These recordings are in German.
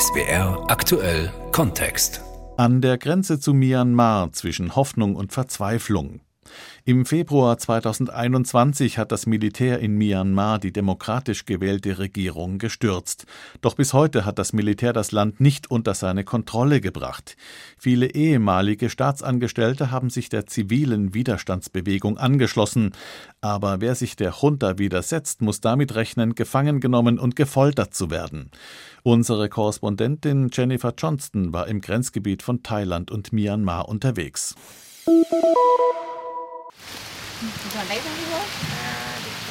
SWR aktuell Kontext. An der Grenze zu Myanmar zwischen Hoffnung und Verzweiflung. Im Februar 2021 hat das Militär in Myanmar die demokratisch gewählte Regierung gestürzt. Doch bis heute hat das Militär das Land nicht unter seine Kontrolle gebracht. Viele ehemalige Staatsangestellte haben sich der zivilen Widerstandsbewegung angeschlossen. Aber wer sich der Junta widersetzt, muss damit rechnen, gefangen genommen und gefoltert zu werden. Unsere Korrespondentin Jennifer Johnston war im Grenzgebiet von Thailand und Myanmar unterwegs.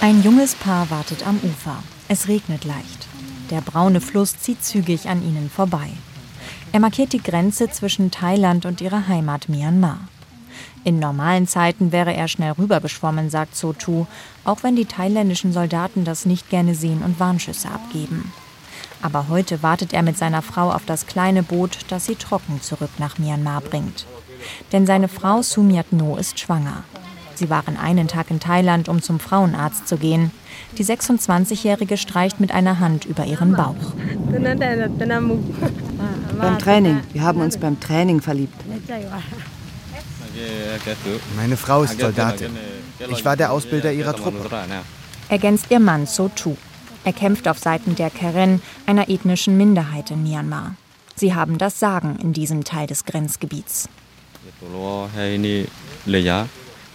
Ein junges Paar wartet am Ufer. Es regnet leicht. Der braune Fluss zieht zügig an ihnen vorbei. Er markiert die Grenze zwischen Thailand und ihrer Heimat Myanmar. In normalen Zeiten wäre er schnell rübergeschwommen, sagt Sotu, auch wenn die thailändischen Soldaten das nicht gerne sehen und Warnschüsse abgeben. Aber heute wartet er mit seiner Frau auf das kleine Boot, das sie trocken zurück nach Myanmar bringt. Denn seine Frau Sumiat No ist schwanger. Sie waren einen Tag in Thailand, um zum Frauenarzt zu gehen. Die 26-Jährige streicht mit einer Hand über ihren Bauch. Beim Training. Wir haben uns beim Training verliebt. Meine Frau ist Soldatin. Ich war der Ausbilder ihrer Truppe. Ergänzt ihr Mann So Tu. Er kämpft auf Seiten der Karen, einer ethnischen Minderheit in Myanmar. Sie haben das Sagen in diesem Teil des Grenzgebiets.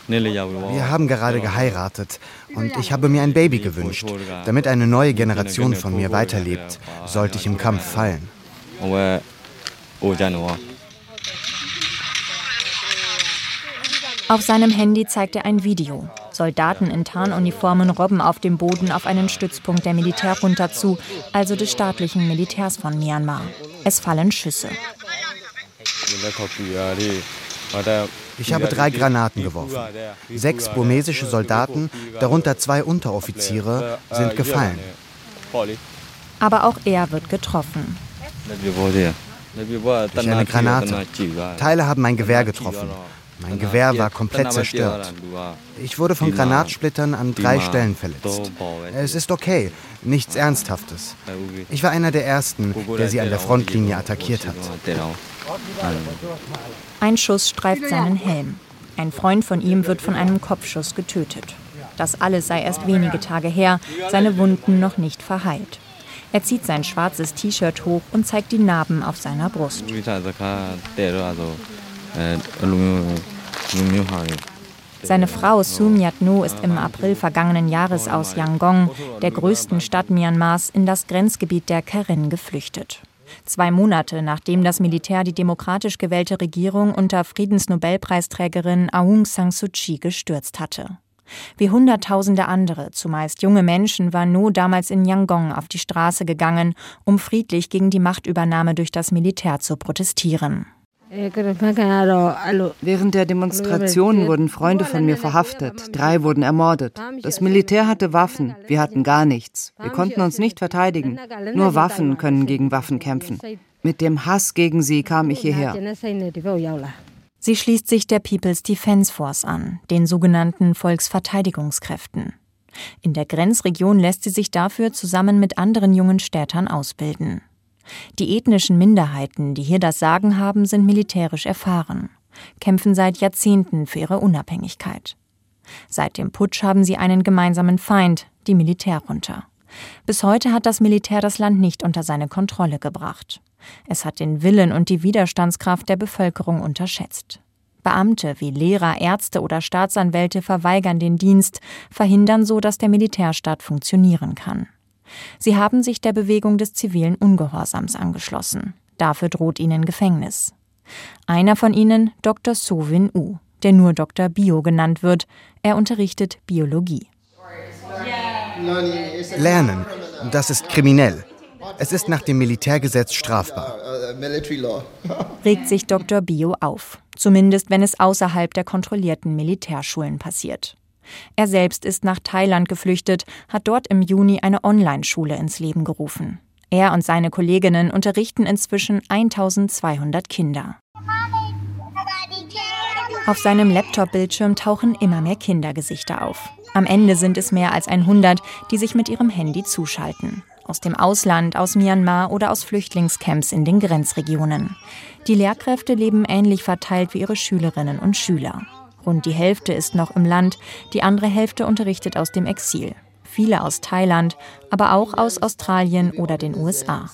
Wir haben gerade geheiratet und ich habe mir ein Baby gewünscht, damit eine neue Generation von mir weiterlebt, sollte ich im Kampf fallen. Auf seinem Handy zeigt er ein Video. Soldaten in Tarnuniformen robben auf dem Boden auf einen Stützpunkt der Militärjunta zu, also des staatlichen Militärs von Myanmar. Es fallen Schüsse. Ich habe drei Granaten geworfen. Sechs burmesische Soldaten, darunter zwei Unteroffiziere, sind gefallen. Aber auch er wird getroffen. Durch eine Granate. Teile haben mein Gewehr getroffen. Mein Gewehr war komplett zerstört. Ich wurde von Granatsplittern an drei Stellen verletzt. Es ist okay, nichts Ernsthaftes. Ich war einer der Ersten, der sie an der Frontlinie attackiert hat. Ein Schuss streift seinen Helm. Ein Freund von ihm wird von einem Kopfschuss getötet. Das alles sei erst wenige Tage her, seine Wunden noch nicht verheilt. Er zieht sein schwarzes T-Shirt hoch und zeigt die Narben auf seiner Brust. Seine Frau Sumiat No ist im April vergangenen Jahres aus Yangon, der größten Stadt Myanmars, in das Grenzgebiet der Karen geflüchtet. Zwei Monate nachdem das Militär die demokratisch gewählte Regierung unter Friedensnobelpreisträgerin Aung San Suu Kyi gestürzt hatte. Wie Hunderttausende andere, zumeist junge Menschen, war No damals in Yangon auf die Straße gegangen, um friedlich gegen die Machtübernahme durch das Militär zu protestieren. Während der Demonstrationen wurden Freunde von mir verhaftet. Drei wurden ermordet. Das Militär hatte Waffen. Wir hatten gar nichts. Wir konnten uns nicht verteidigen. Nur Waffen können gegen Waffen kämpfen. Mit dem Hass gegen sie kam ich hierher. Sie schließt sich der People's Defense Force an, den sogenannten Volksverteidigungskräften. In der Grenzregion lässt sie sich dafür zusammen mit anderen jungen Städtern ausbilden. Die ethnischen Minderheiten, die hier das Sagen haben, sind militärisch erfahren, kämpfen seit Jahrzehnten für ihre Unabhängigkeit. Seit dem Putsch haben sie einen gemeinsamen Feind, die Militärjunta. Bis heute hat das Militär das Land nicht unter seine Kontrolle gebracht. Es hat den Willen und die Widerstandskraft der Bevölkerung unterschätzt. Beamte wie Lehrer, Ärzte oder Staatsanwälte verweigern den Dienst, verhindern so, dass der Militärstaat funktionieren kann. Sie haben sich der Bewegung des zivilen Ungehorsams angeschlossen. Dafür droht ihnen Gefängnis. Einer von ihnen, Dr. Sovin U, der nur Dr. Bio genannt wird. Er unterrichtet Biologie. Lernen, das ist kriminell. Es ist nach dem Militärgesetz strafbar. Regt sich Dr. Bio auf, zumindest wenn es außerhalb der kontrollierten Militärschulen passiert. Er selbst ist nach Thailand geflüchtet, hat dort im Juni eine Online-Schule ins Leben gerufen. Er und seine Kolleginnen unterrichten inzwischen 1200 Kinder. Auf seinem Laptop-Bildschirm tauchen immer mehr Kindergesichter auf. Am Ende sind es mehr als 100, die sich mit ihrem Handy zuschalten. aus dem Ausland, aus Myanmar oder aus Flüchtlingscamps in den Grenzregionen. Die Lehrkräfte leben ähnlich verteilt wie ihre Schülerinnen und Schüler. Rund die Hälfte ist noch im Land, die andere Hälfte unterrichtet aus dem Exil. Viele aus Thailand, aber auch aus Australien oder den USA.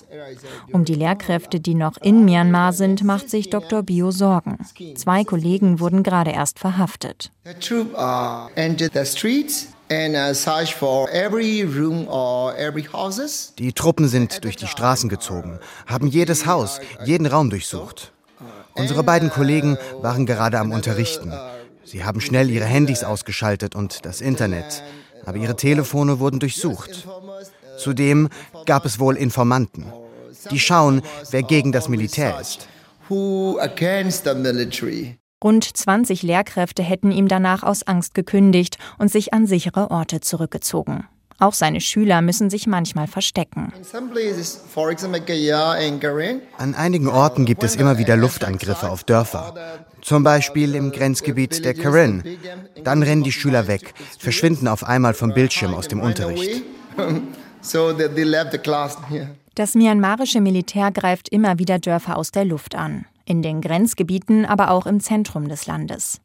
Um die Lehrkräfte, die noch in Myanmar sind, macht sich Dr. Bio Sorgen. Zwei Kollegen wurden gerade erst verhaftet. Uh, die Truppen sind durch die Straßen gezogen, haben jedes Haus, jeden Raum durchsucht. Unsere beiden Kollegen waren gerade am Unterrichten. Sie haben schnell ihre Handys ausgeschaltet und das Internet, aber ihre Telefone wurden durchsucht. Zudem gab es wohl Informanten. Die schauen, wer gegen das Militär ist. Rund 20 Lehrkräfte hätten ihm danach aus Angst gekündigt und sich an sichere Orte zurückgezogen. Auch seine Schüler müssen sich manchmal verstecken. An einigen Orten gibt es immer wieder Luftangriffe auf Dörfer. Zum Beispiel im Grenzgebiet der Karen. Dann rennen die Schüler weg, verschwinden auf einmal vom Bildschirm aus dem Unterricht. Das myanmarische Militär greift immer wieder Dörfer aus der Luft an. In den Grenzgebieten, aber auch im Zentrum des Landes.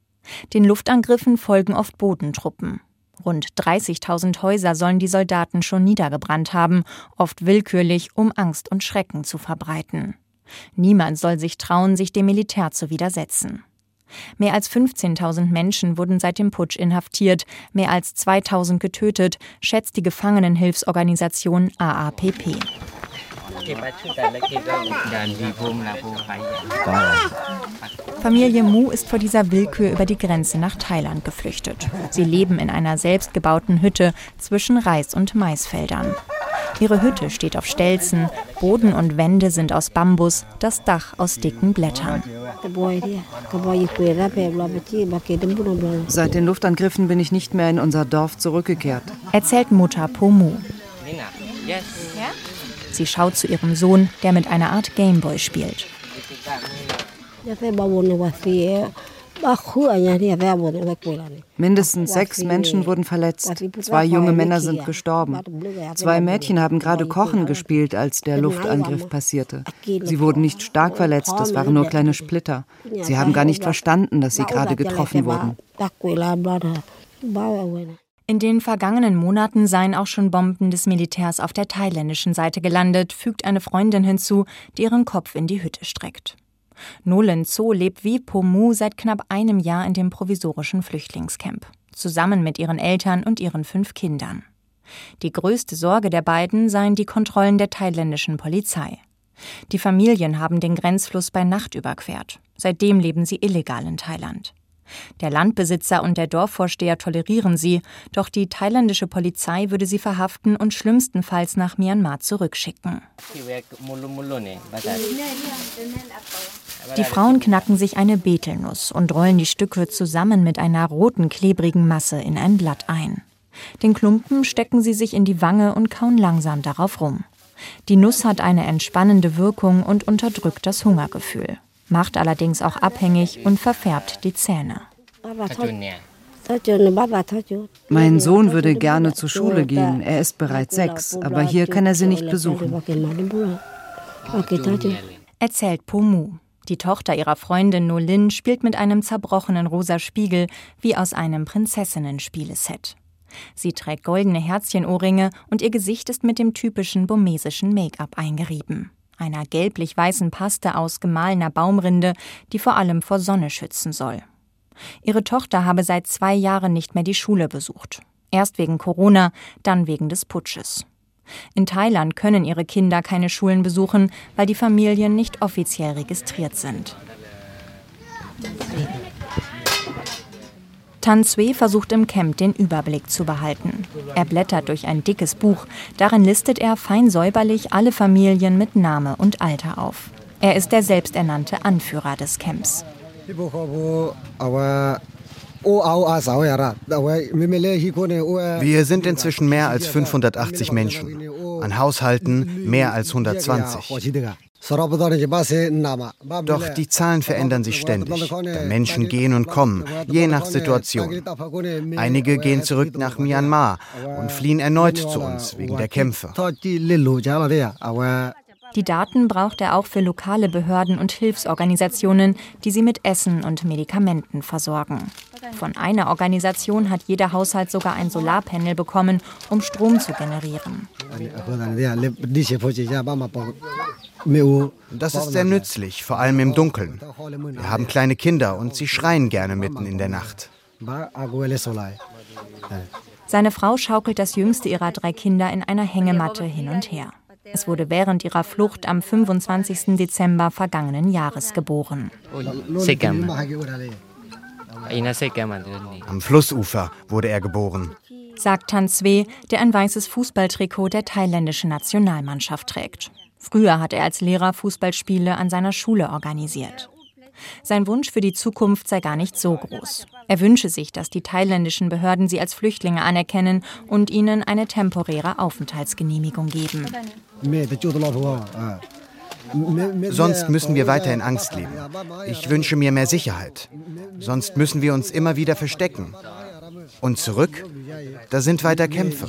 Den Luftangriffen folgen oft Bodentruppen. Rund 30.000 Häuser sollen die Soldaten schon niedergebrannt haben, oft willkürlich, um Angst und Schrecken zu verbreiten. Niemand soll sich trauen, sich dem Militär zu widersetzen. Mehr als 15.000 Menschen wurden seit dem Putsch inhaftiert, mehr als 2.000 getötet, schätzt die Gefangenenhilfsorganisation AAPP. Familie Mu ist vor dieser Willkür über die Grenze nach Thailand geflüchtet. Sie leben in einer selbstgebauten Hütte zwischen Reis- und Maisfeldern. Ihre Hütte steht auf Stelzen, Boden und Wände sind aus Bambus, das Dach aus dicken Blättern. Seit den Luftangriffen bin ich nicht mehr in unser Dorf zurückgekehrt, erzählt Mutter Pomu. Sie schaut zu ihrem Sohn, der mit einer Art Gameboy spielt. Mindestens sechs Menschen wurden verletzt. Zwei junge Männer sind gestorben. Zwei Mädchen haben gerade Kochen gespielt, als der Luftangriff passierte. Sie wurden nicht stark verletzt, es waren nur kleine Splitter. Sie haben gar nicht verstanden, dass sie gerade getroffen wurden. In den vergangenen Monaten seien auch schon Bomben des Militärs auf der thailändischen Seite gelandet, fügt eine Freundin hinzu, die ihren Kopf in die Hütte streckt. Nolan Zo lebt wie Pomu seit knapp einem Jahr in dem provisorischen Flüchtlingscamp, zusammen mit ihren Eltern und ihren fünf Kindern. Die größte Sorge der beiden seien die Kontrollen der thailändischen Polizei. Die Familien haben den Grenzfluss bei Nacht überquert. Seitdem leben sie illegal in Thailand. Der Landbesitzer und der Dorfvorsteher tolerieren sie, doch die thailändische Polizei würde sie verhaften und schlimmstenfalls nach Myanmar zurückschicken. Die Frauen knacken sich eine Betelnuss und rollen die Stücke zusammen mit einer roten, klebrigen Masse in ein Blatt ein. Den Klumpen stecken sie sich in die Wange und kauen langsam darauf rum. Die Nuss hat eine entspannende Wirkung und unterdrückt das Hungergefühl macht allerdings auch abhängig und verfärbt die Zähne. Mein Sohn würde gerne zur Schule gehen. Er ist bereits sechs, aber hier kann er sie nicht besuchen. Erzählt Pomu. Die Tochter ihrer Freundin Nolin spielt mit einem zerbrochenen rosa Spiegel wie aus einem Prinzessinnen-Spieleset. Sie trägt goldene Herzchenohrringe und ihr Gesicht ist mit dem typischen burmesischen Make-up eingerieben einer gelblich-weißen Paste aus gemahlener Baumrinde, die vor allem vor Sonne schützen soll. Ihre Tochter habe seit zwei Jahren nicht mehr die Schule besucht. Erst wegen Corona, dann wegen des Putsches. In Thailand können ihre Kinder keine Schulen besuchen, weil die Familien nicht offiziell registriert sind. Tan Sui versucht im Camp den Überblick zu behalten. Er blättert durch ein dickes Buch. Darin listet er fein säuberlich alle Familien mit Name und Alter auf. Er ist der selbsternannte Anführer des Camps. Wir sind inzwischen mehr als 580 Menschen. An Haushalten mehr als 120. Doch die Zahlen verändern sich ständig, da Menschen gehen und kommen, je nach Situation. Einige gehen zurück nach Myanmar und fliehen erneut zu uns wegen der Kämpfe. Die Daten braucht er auch für lokale Behörden und Hilfsorganisationen, die sie mit Essen und Medikamenten versorgen. Von einer Organisation hat jeder Haushalt sogar ein Solarpanel bekommen, um Strom zu generieren. Das ist sehr nützlich, vor allem im Dunkeln. Wir haben kleine Kinder und sie schreien gerne mitten in der Nacht. Seine Frau schaukelt das jüngste ihrer drei Kinder in einer Hängematte hin und her. Es wurde während ihrer Flucht am 25. Dezember vergangenen Jahres geboren. Am Flussufer wurde er geboren, sagt Tan Swe, der ein weißes Fußballtrikot der thailändischen Nationalmannschaft trägt. Früher hat er als Lehrer Fußballspiele an seiner Schule organisiert. Sein Wunsch für die Zukunft sei gar nicht so groß. Er wünsche sich, dass die thailändischen Behörden sie als Flüchtlinge anerkennen und ihnen eine temporäre Aufenthaltsgenehmigung geben. Sonst müssen wir weiter in Angst leben. Ich wünsche mir mehr Sicherheit. Sonst müssen wir uns immer wieder verstecken. Und zurück? Da sind weiter Kämpfe.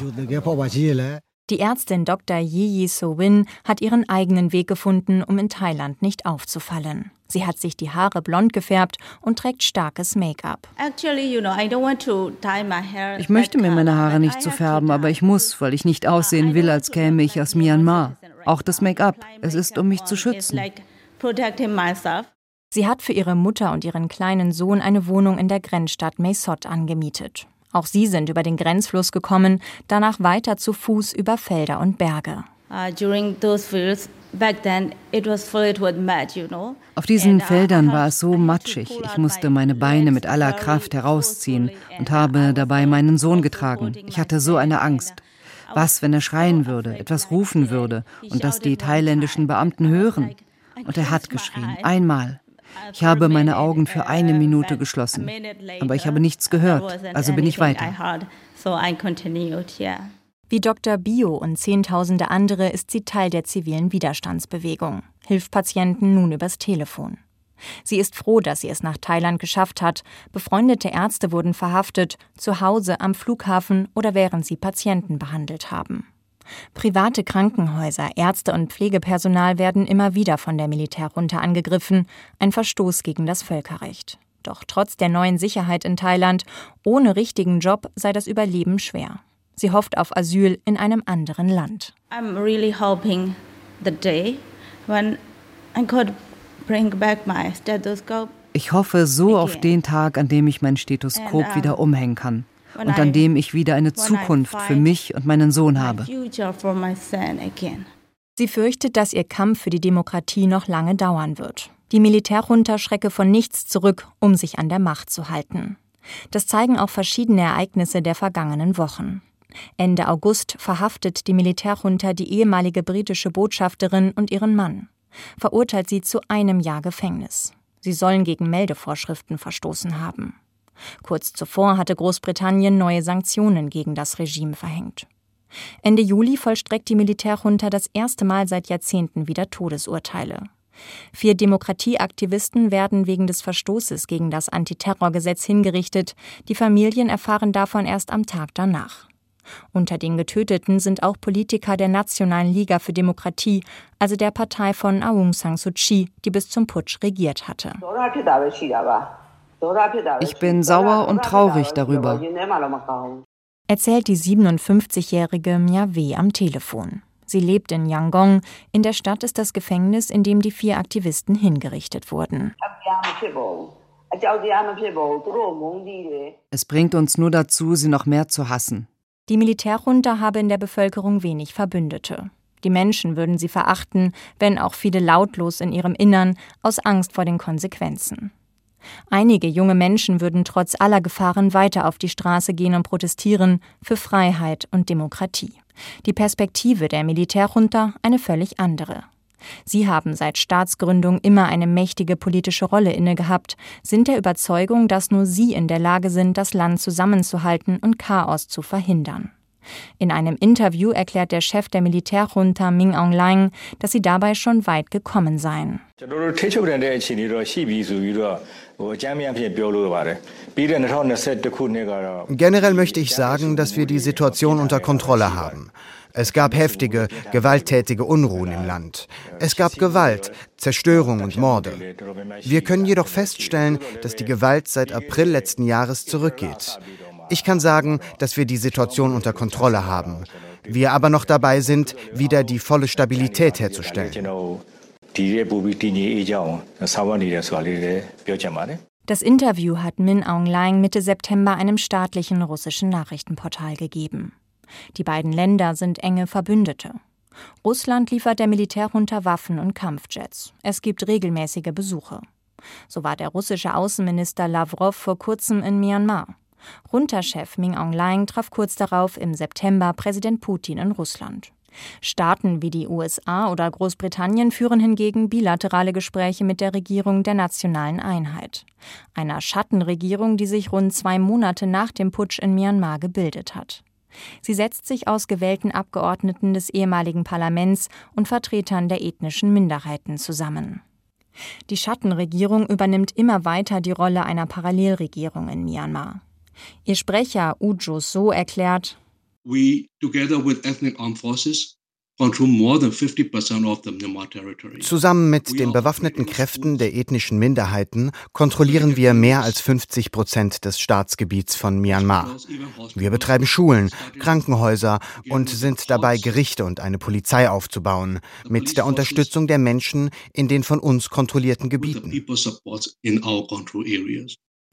Die Ärztin Dr. Yi So Win hat ihren eigenen Weg gefunden, um in Thailand nicht aufzufallen. Sie hat sich die Haare blond gefärbt und trägt starkes Make-up. Ich möchte mir meine Haare nicht so färben, aber ich muss, weil ich nicht aussehen will, als käme ich aus Myanmar. Auch das Make-up, es ist, um mich zu schützen. Sie hat für ihre Mutter und ihren kleinen Sohn eine Wohnung in der Grenzstadt Mae Sot angemietet. Auch sie sind über den Grenzfluss gekommen, danach weiter zu Fuß über Felder und Berge. Uh, Auf diesen uh, Feldern war es so matschig. Ich musste meine Beine mit aller Kraft herausziehen und habe dabei meinen Sohn getragen. Ich hatte so eine Angst. Was, wenn er schreien würde, etwas rufen würde und das die thailändischen Beamten hören? Und er hat geschrien, einmal. Ich habe meine Augen für eine Minute geschlossen, aber ich habe nichts gehört, also bin ich weiter. Wie Dr. Bio und Zehntausende andere ist sie Teil der zivilen Widerstandsbewegung, hilft Patienten nun übers Telefon. Sie ist froh, dass sie es nach Thailand geschafft hat. Befreundete Ärzte wurden verhaftet, zu Hause, am Flughafen oder während sie Patienten behandelt haben. Private Krankenhäuser, Ärzte und Pflegepersonal werden immer wieder von der Militärjunta angegriffen, ein Verstoß gegen das Völkerrecht. Doch trotz der neuen Sicherheit in Thailand, ohne richtigen Job sei das Überleben schwer. Sie hofft auf Asyl in einem anderen Land. I'm really hoping the day when I could bring back my stethoscope. Ich hoffe so auf den Tag, an dem ich mein Stethoskop wieder umhängen kann und an dem ich wieder eine Zukunft für mich und meinen Sohn habe. Sie fürchtet, dass ihr Kampf für die Demokratie noch lange dauern wird. Die Militärjunta schrecke von nichts zurück, um sich an der Macht zu halten. Das zeigen auch verschiedene Ereignisse der vergangenen Wochen. Ende August verhaftet die Militärjunta die ehemalige britische Botschafterin und ihren Mann, verurteilt sie zu einem Jahr Gefängnis. Sie sollen gegen Meldevorschriften verstoßen haben. Kurz zuvor hatte Großbritannien neue Sanktionen gegen das Regime verhängt. Ende Juli vollstreckt die Militärjunta das erste Mal seit Jahrzehnten wieder Todesurteile. Vier Demokratieaktivisten werden wegen des Verstoßes gegen das Antiterrorgesetz hingerichtet. Die Familien erfahren davon erst am Tag danach. Unter den Getöteten sind auch Politiker der Nationalen Liga für Demokratie, also der Partei von Aung San Suu Kyi, die bis zum Putsch regiert hatte. Ich bin sauer und traurig darüber, erzählt die 57-jährige Miawe am Telefon. Sie lebt in Yangon. In der Stadt ist das Gefängnis, in dem die vier Aktivisten hingerichtet wurden. Es bringt uns nur dazu, sie noch mehr zu hassen. Die Militärjunta habe in der Bevölkerung wenig Verbündete. Die Menschen würden sie verachten, wenn auch viele lautlos in ihrem Innern, aus Angst vor den Konsequenzen. Einige junge Menschen würden trotz aller Gefahren weiter auf die Straße gehen und protestieren für Freiheit und Demokratie. Die Perspektive der Militärjunta eine völlig andere. Sie haben seit Staatsgründung immer eine mächtige politische Rolle innegehabt, sind der Überzeugung, dass nur sie in der Lage sind, das Land zusammenzuhalten und Chaos zu verhindern. In einem Interview erklärt der Chef der Militärjunta Min Aung Hlaing, dass sie dabei schon weit gekommen seien. Generell möchte ich sagen, dass wir die Situation unter Kontrolle haben. Es gab heftige, gewalttätige Unruhen im Land. Es gab Gewalt, Zerstörung und Morde. Wir können jedoch feststellen, dass die Gewalt seit April letzten Jahres zurückgeht. Ich kann sagen, dass wir die Situation unter Kontrolle haben. Wir aber noch dabei sind, wieder die volle Stabilität herzustellen. Das Interview hat Min Aung Hlaing Mitte September einem staatlichen russischen Nachrichtenportal gegeben. Die beiden Länder sind enge Verbündete. Russland liefert der Militärjunta Waffen und Kampfjets. Es gibt regelmäßige Besuche. So war der russische Außenminister Lavrov vor kurzem in Myanmar. Junta-Chef Min Aung Hlaing traf kurz darauf im September Präsident Putin in Russland. Staaten wie die USA oder Großbritannien führen hingegen bilaterale Gespräche mit der Regierung der nationalen Einheit, einer Schattenregierung, die sich rund zwei Monate nach dem Putsch in Myanmar gebildet hat. Sie setzt sich aus gewählten Abgeordneten des ehemaligen Parlaments und Vertretern der ethnischen Minderheiten zusammen. Die Schattenregierung übernimmt immer weiter die Rolle einer Parallelregierung in Myanmar. Ihr Sprecher Ujo So erklärt, We, together with ethnic armed forces, Zusammen mit den bewaffneten Kräften der ethnischen Minderheiten kontrollieren wir mehr als 50 Prozent des Staatsgebiets von Myanmar. Wir betreiben Schulen, Krankenhäuser und sind dabei, Gerichte und eine Polizei aufzubauen, mit der Unterstützung der Menschen in den von uns kontrollierten Gebieten.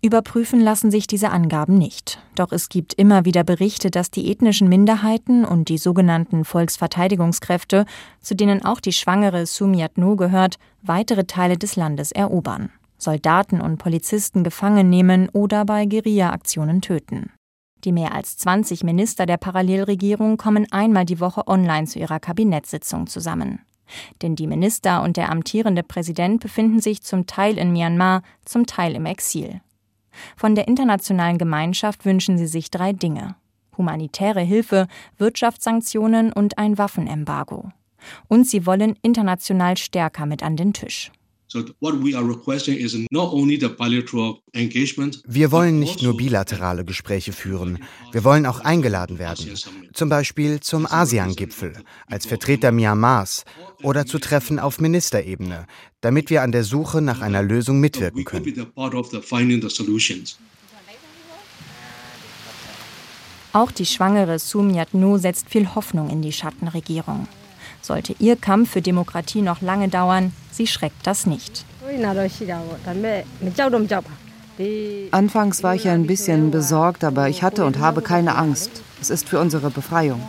Überprüfen lassen sich diese Angaben nicht. Doch es gibt immer wieder Berichte, dass die ethnischen Minderheiten und die sogenannten Volksverteidigungskräfte, zu denen auch die schwangere Sumiat Nu gehört, weitere Teile des Landes erobern, Soldaten und Polizisten gefangen nehmen oder bei Guerilla-Aktionen töten. Die mehr als 20 Minister der Parallelregierung kommen einmal die Woche online zu ihrer Kabinettssitzung zusammen. Denn die Minister und der amtierende Präsident befinden sich zum Teil in Myanmar, zum Teil im Exil. Von der internationalen Gemeinschaft wünschen sie sich drei Dinge humanitäre Hilfe, Wirtschaftssanktionen und ein Waffenembargo. Und sie wollen international stärker mit an den Tisch. Wir wollen nicht nur bilaterale Gespräche führen, wir wollen auch eingeladen werden. Zum Beispiel zum ASEAN-Gipfel, als Vertreter Myanmars oder zu Treffen auf Ministerebene, damit wir an der Suche nach einer Lösung mitwirken können. Auch die schwangere Sumiat Nu setzt viel Hoffnung in die Schattenregierung. Sollte ihr Kampf für Demokratie noch lange dauern, sie schreckt das nicht. Anfangs war ich ein bisschen besorgt, aber ich hatte und habe keine Angst. Es ist für unsere Befreiung.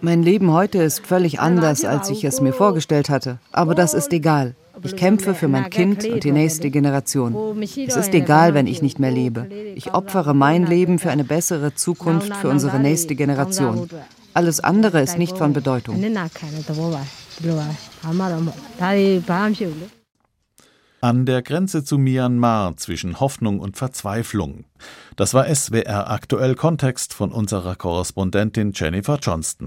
Mein Leben heute ist völlig anders, als ich es mir vorgestellt hatte. Aber das ist egal. Ich kämpfe für mein Kind und die nächste Generation. Es ist egal, wenn ich nicht mehr lebe. Ich opfere mein Leben für eine bessere Zukunft für unsere nächste Generation. Alles andere ist nicht von Bedeutung. An der Grenze zu Myanmar zwischen Hoffnung und Verzweiflung. Das war SWR aktuell Kontext von unserer Korrespondentin Jennifer Johnston.